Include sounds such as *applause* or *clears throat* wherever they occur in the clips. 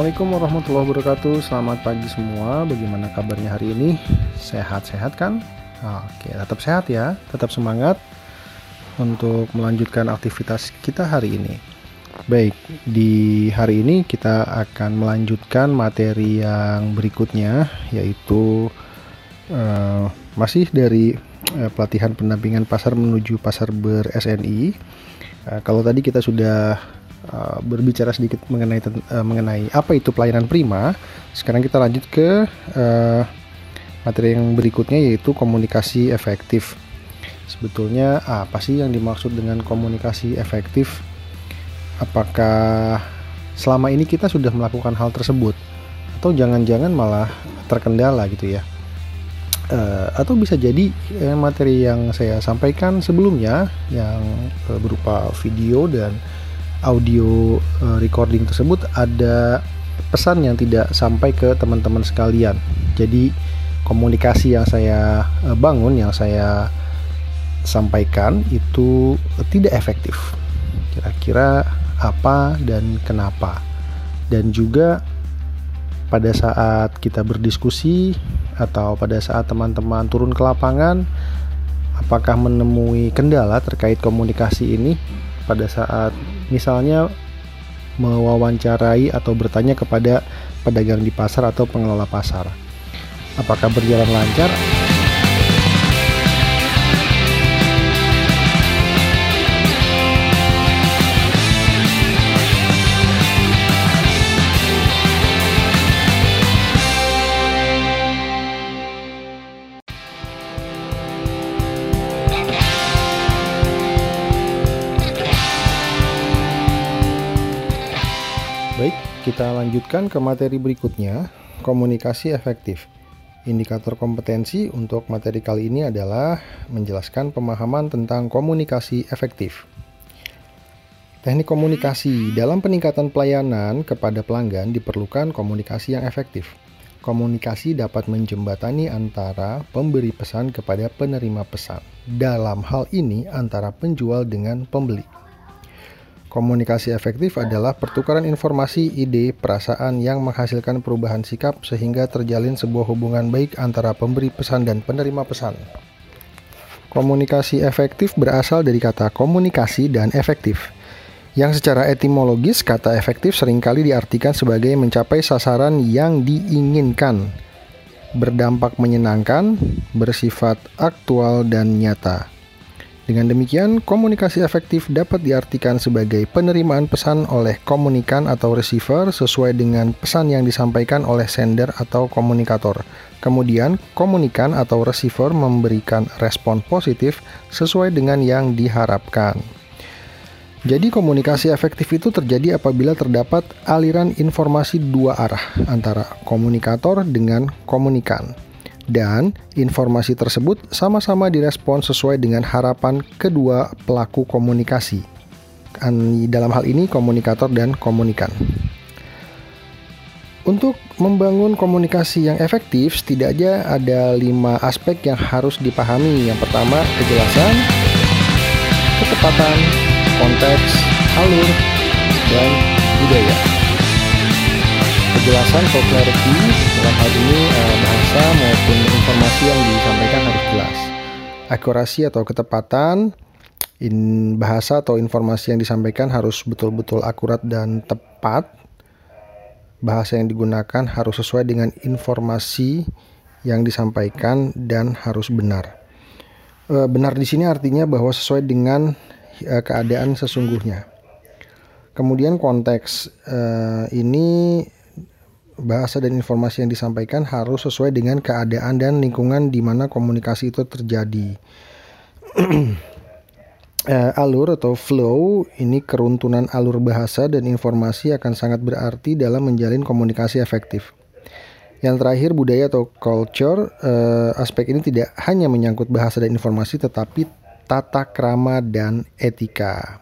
Assalamualaikum warahmatullahi wabarakatuh. Selamat pagi semua. Bagaimana kabarnya hari ini? Sehat-sehat kan? Oke, tetap sehat ya. Tetap semangat Untuk melanjutkan aktivitas kita hari ini. Baik, di hari ini kita akan melanjutkan materi yang berikutnya Yaitu uh, Masih dari uh, pelatihan pendampingan pasar menuju pasar ber-SNI uh, Kalau tadi kita sudah Uh, berbicara sedikit mengenai uh, mengenai apa itu pelayanan prima. Sekarang kita lanjut ke uh, materi yang berikutnya yaitu komunikasi efektif. Sebetulnya apa sih yang dimaksud dengan komunikasi efektif? Apakah selama ini kita sudah melakukan hal tersebut atau jangan-jangan malah terkendala gitu ya? Uh, atau bisa jadi eh, materi yang saya sampaikan sebelumnya yang uh, berupa video dan audio uh, recording tersebut ada pesan yang tidak sampai ke teman-teman sekalian. Jadi komunikasi yang saya uh, bangun, yang saya sampaikan itu tidak efektif. Kira-kira apa dan kenapa? Dan juga pada saat kita berdiskusi atau pada saat teman-teman turun ke lapangan apakah menemui kendala terkait komunikasi ini pada saat misalnya mewawancarai atau bertanya kepada pedagang di pasar atau pengelola pasar. Apakah berjalan lancar? Kita lanjutkan ke materi berikutnya, komunikasi efektif. Indikator kompetensi untuk materi kali ini adalah menjelaskan pemahaman tentang komunikasi efektif. Teknik komunikasi dalam peningkatan pelayanan kepada pelanggan diperlukan komunikasi yang efektif. Komunikasi dapat menjembatani antara pemberi pesan kepada penerima pesan. Dalam hal ini antara penjual dengan pembeli. Komunikasi efektif adalah pertukaran informasi, ide, perasaan yang menghasilkan perubahan sikap sehingga terjalin sebuah hubungan baik antara pemberi pesan dan penerima pesan. Komunikasi efektif berasal dari kata komunikasi dan efektif. Yang secara etimologis, kata efektif sering kali diartikan sebagai mencapai sasaran yang diinginkan, berdampak menyenangkan, bersifat aktual dan nyata. Dengan demikian, komunikasi efektif dapat diartikan sebagai penerimaan pesan oleh komunikan atau receiver sesuai dengan pesan yang disampaikan oleh sender atau komunikator. Kemudian, komunikan atau receiver memberikan respon positif sesuai dengan yang diharapkan. Jadi komunikasi efektif itu terjadi apabila terdapat aliran informasi dua arah antara komunikator dengan komunikan dan informasi tersebut sama-sama direspon sesuai dengan harapan kedua pelaku komunikasi. Dalam hal ini komunikator dan komunikan. Untuk membangun komunikasi yang efektif, setidaknya ada lima aspek yang harus dipahami. Yang pertama, kejelasan, ketepatan, konteks, alur, dan budaya kejelasan atau clarity dalam hal ini eh, bahasa maupun informasi yang disampaikan harus jelas. Akurasi atau ketepatan in bahasa atau informasi yang disampaikan harus betul-betul akurat dan tepat. Bahasa yang digunakan harus sesuai dengan informasi yang disampaikan dan harus benar. E, benar di sini artinya bahwa sesuai dengan e, keadaan sesungguhnya. Kemudian konteks e, ini bahasa dan informasi yang disampaikan harus sesuai dengan keadaan dan lingkungan di mana komunikasi itu terjadi. uh, *clears throat* alur atau flow ini keruntunan alur bahasa dan informasi akan sangat berarti dalam menjalin komunikasi efektif. Yang terakhir budaya atau culture uh, aspek ini tidak hanya menyangkut bahasa dan informasi tetapi tata krama dan etika.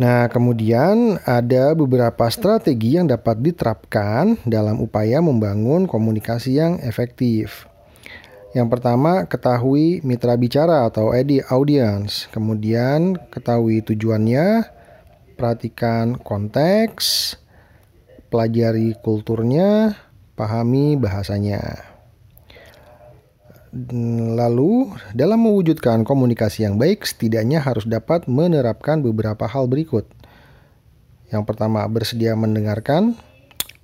Nah, kemudian ada beberapa strategi yang dapat diterapkan dalam upaya membangun komunikasi yang efektif. Yang pertama, ketahui mitra bicara atau edi audience. Kemudian, ketahui tujuannya, perhatikan konteks, pelajari kulturnya, pahami bahasanya. Lalu, dalam mewujudkan komunikasi yang baik, setidaknya harus dapat menerapkan beberapa hal berikut. Yang pertama, bersedia mendengarkan,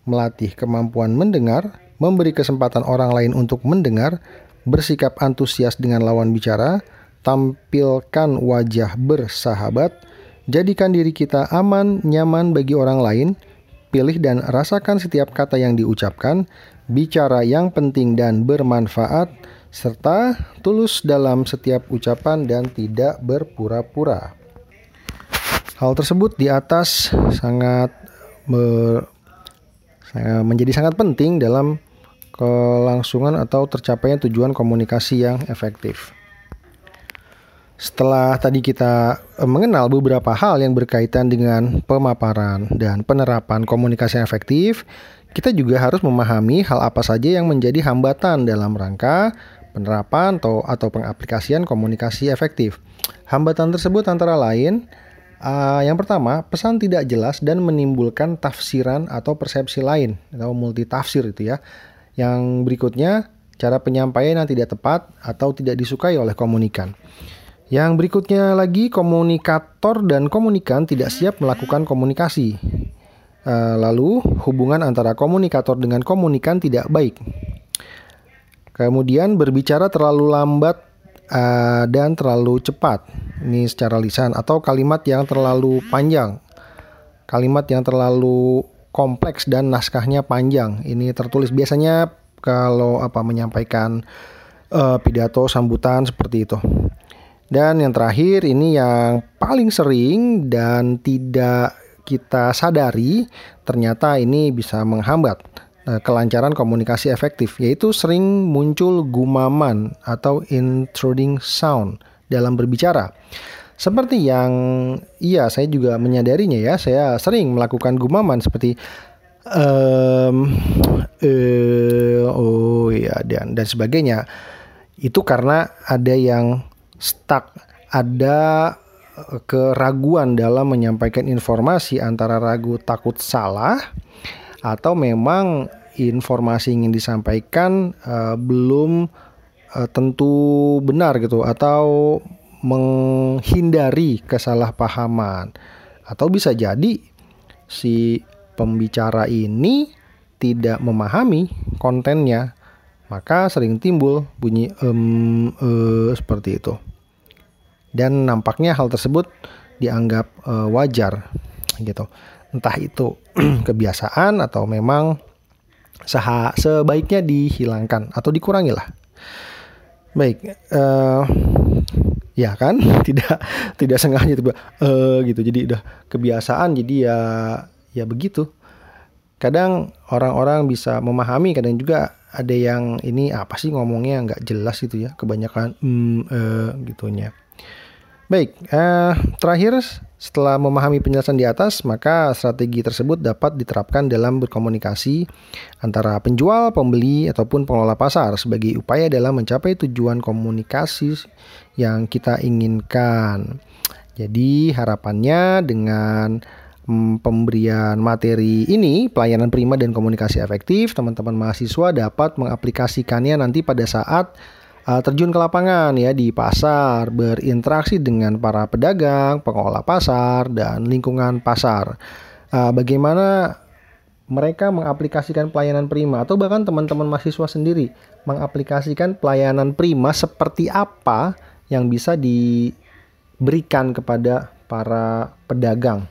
melatih kemampuan mendengar, memberi kesempatan orang lain untuk mendengar, bersikap antusias dengan lawan bicara, tampilkan wajah bersahabat, jadikan diri kita aman, nyaman bagi orang lain, pilih dan rasakan setiap kata yang diucapkan, bicara yang penting dan bermanfaat, serta tulus dalam setiap ucapan dan tidak berpura-pura. Hal tersebut di atas sangat menjadi sangat penting dalam kelangsungan atau tercapainya tujuan komunikasi yang efektif. Setelah tadi kita eh, mengenal beberapa hal yang berkaitan dengan pemaparan dan penerapan komunikasi yang efektif, kita juga harus memahami hal apa saja yang menjadi hambatan dalam rangka penerapan atau atau pengaplikasian komunikasi efektif. Hambatan tersebut antara lain uh, yang pertama, pesan tidak jelas dan menimbulkan tafsiran atau persepsi lain atau multi tafsir itu ya. Yang berikutnya, cara penyampaian yang tidak tepat atau tidak disukai oleh komunikan. Yang berikutnya lagi, komunikator dan komunikan tidak siap melakukan komunikasi. Uh, lalu, hubungan antara komunikator dengan komunikan tidak baik. Kemudian berbicara terlalu lambat uh, dan terlalu cepat. Ini secara lisan atau kalimat yang terlalu panjang. Kalimat yang terlalu kompleks dan naskahnya panjang. Ini tertulis biasanya kalau apa menyampaikan uh, pidato sambutan seperti itu. Dan yang terakhir ini yang paling sering dan tidak kita sadari ternyata ini bisa menghambat Eh, kelancaran komunikasi efektif, yaitu sering muncul gumaman atau intruding sound dalam berbicara. Seperti yang iya saya juga menyadarinya ya, saya sering melakukan gumaman seperti um, uh, oh ya dan dan sebagainya. Itu karena ada yang stuck, ada eh, keraguan dalam menyampaikan informasi antara ragu takut salah atau memang informasi ingin disampaikan uh, belum uh, tentu benar gitu atau menghindari kesalahpahaman. Atau bisa jadi si pembicara ini tidak memahami kontennya maka sering timbul bunyi um, uh, seperti itu. Dan nampaknya hal tersebut dianggap uh, wajar gitu entah itu *clears throat* kebiasaan atau memang seha sebaiknya dihilangkan atau dikurangi lah. Baik, uh, ya kan, *laughs* tidak tidak sengaja tiba uh, gitu. Jadi udah kebiasaan, jadi ya ya begitu. Kadang orang-orang bisa memahami, kadang juga ada yang ini apa sih ngomongnya nggak jelas gitu ya, kebanyakan mm, uh, gitunya. Baik, uh, terakhir setelah memahami penjelasan di atas, maka strategi tersebut dapat diterapkan dalam berkomunikasi antara penjual, pembeli, ataupun pengelola pasar sebagai upaya dalam mencapai tujuan komunikasi yang kita inginkan. Jadi, harapannya dengan mm, pemberian materi ini, pelayanan prima dan komunikasi efektif, teman-teman mahasiswa dapat mengaplikasikannya nanti pada saat uh, terjun ke lapangan ya di pasar, berinteraksi dengan para pedagang, pengelola pasar dan lingkungan pasar. Uh, bagaimana mereka mengaplikasikan pelayanan prima atau bahkan teman-teman mahasiswa sendiri mengaplikasikan pelayanan prima seperti apa yang bisa diberikan kepada para pedagang.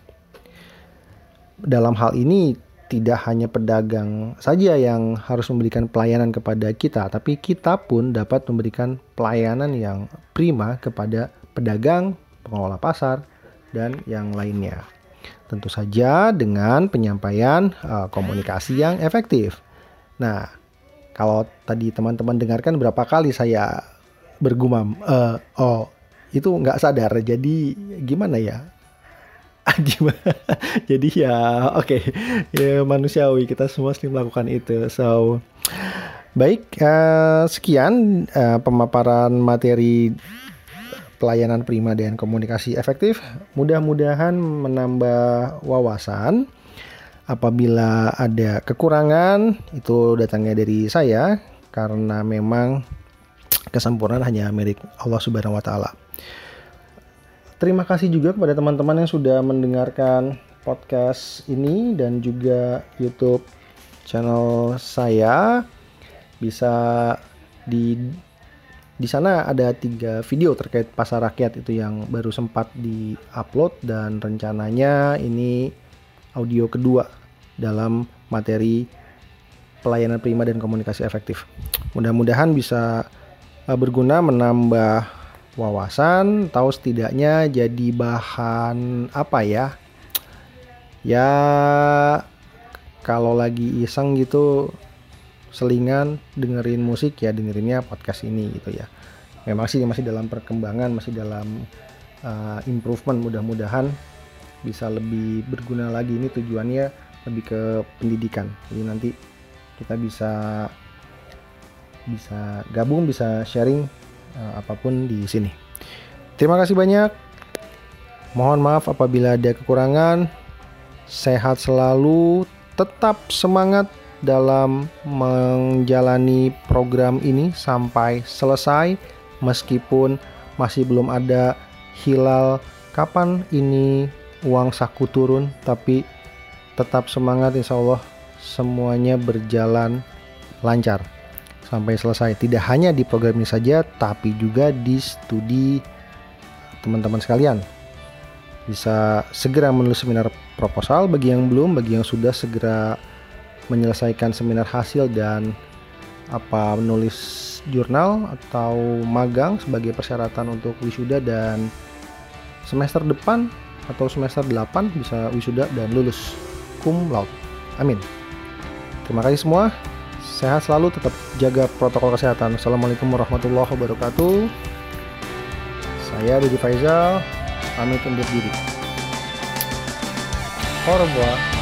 Dalam hal ini tidak hanya pedagang saja yang harus memberikan pelayanan kepada kita, tapi kita pun dapat memberikan pelayanan yang prima kepada pedagang, pengelola pasar, dan yang lainnya. Tentu saja dengan penyampaian uh, komunikasi yang efektif. Nah, kalau tadi teman-teman dengarkan berapa kali saya bergumam, uh, oh itu nggak sadar, jadi gimana ya? *laughs* jadi ya oke. Okay. ya manusiawi kita semua sering melakukan itu. So baik uh, sekian uh, pemaparan materi pelayanan prima dan komunikasi efektif. Mudah-mudahan menambah wawasan. Apabila ada kekurangan, itu datangnya dari saya. Karena memang kesempurnaan hanya milik Allah Subhanahu wa taala. Terima kasih juga kepada teman-teman yang sudah mendengarkan podcast ini dan juga YouTube channel saya. Bisa di di sana ada tiga video terkait pasar rakyat itu yang baru sempat di-upload dan rencananya ini audio kedua dalam materi pelayanan prima dan komunikasi efektif. Mudah-mudahan bisa uh, berguna menambah wawasan, tahu setidaknya jadi bahan apa ya? Ya kalau lagi iseng gitu selingan dengerin musik ya dengerinnya podcast ini gitu ya. Memang sih masih dalam perkembangan, masih dalam uh, improvement mudah-mudahan bisa lebih berguna lagi ini tujuannya lebih ke pendidikan jadi nanti kita bisa bisa gabung bisa sharing uh, apa pun di sini. Terima kasih banyak. Mohon maaf apabila ada kekurangan. Sehat selalu tetap semangat dalam menjalani program ini sampai selesai meskipun masih belum ada hilal. Kapan ini uang saku turun tapi tetap semangat insya Allah semuanya berjalan lancar sampai selesai tidak hanya di program ini saja tapi juga di studi teman-teman sekalian bisa segera menulis seminar proposal bagi yang belum bagi yang sudah segera menyelesaikan seminar hasil dan apa menulis jurnal atau magang sebagai persyaratan untuk wisuda dan semester depan atau semester 8 bisa wisuda dan lulus cum laude. Amin. Terima kasih semua. Sehat selalu, tetap jaga protokol kesehatan. Assalamualaikum warahmatullahi wabarakatuh. Saya Didi Faizal, pamit undur diri. Au.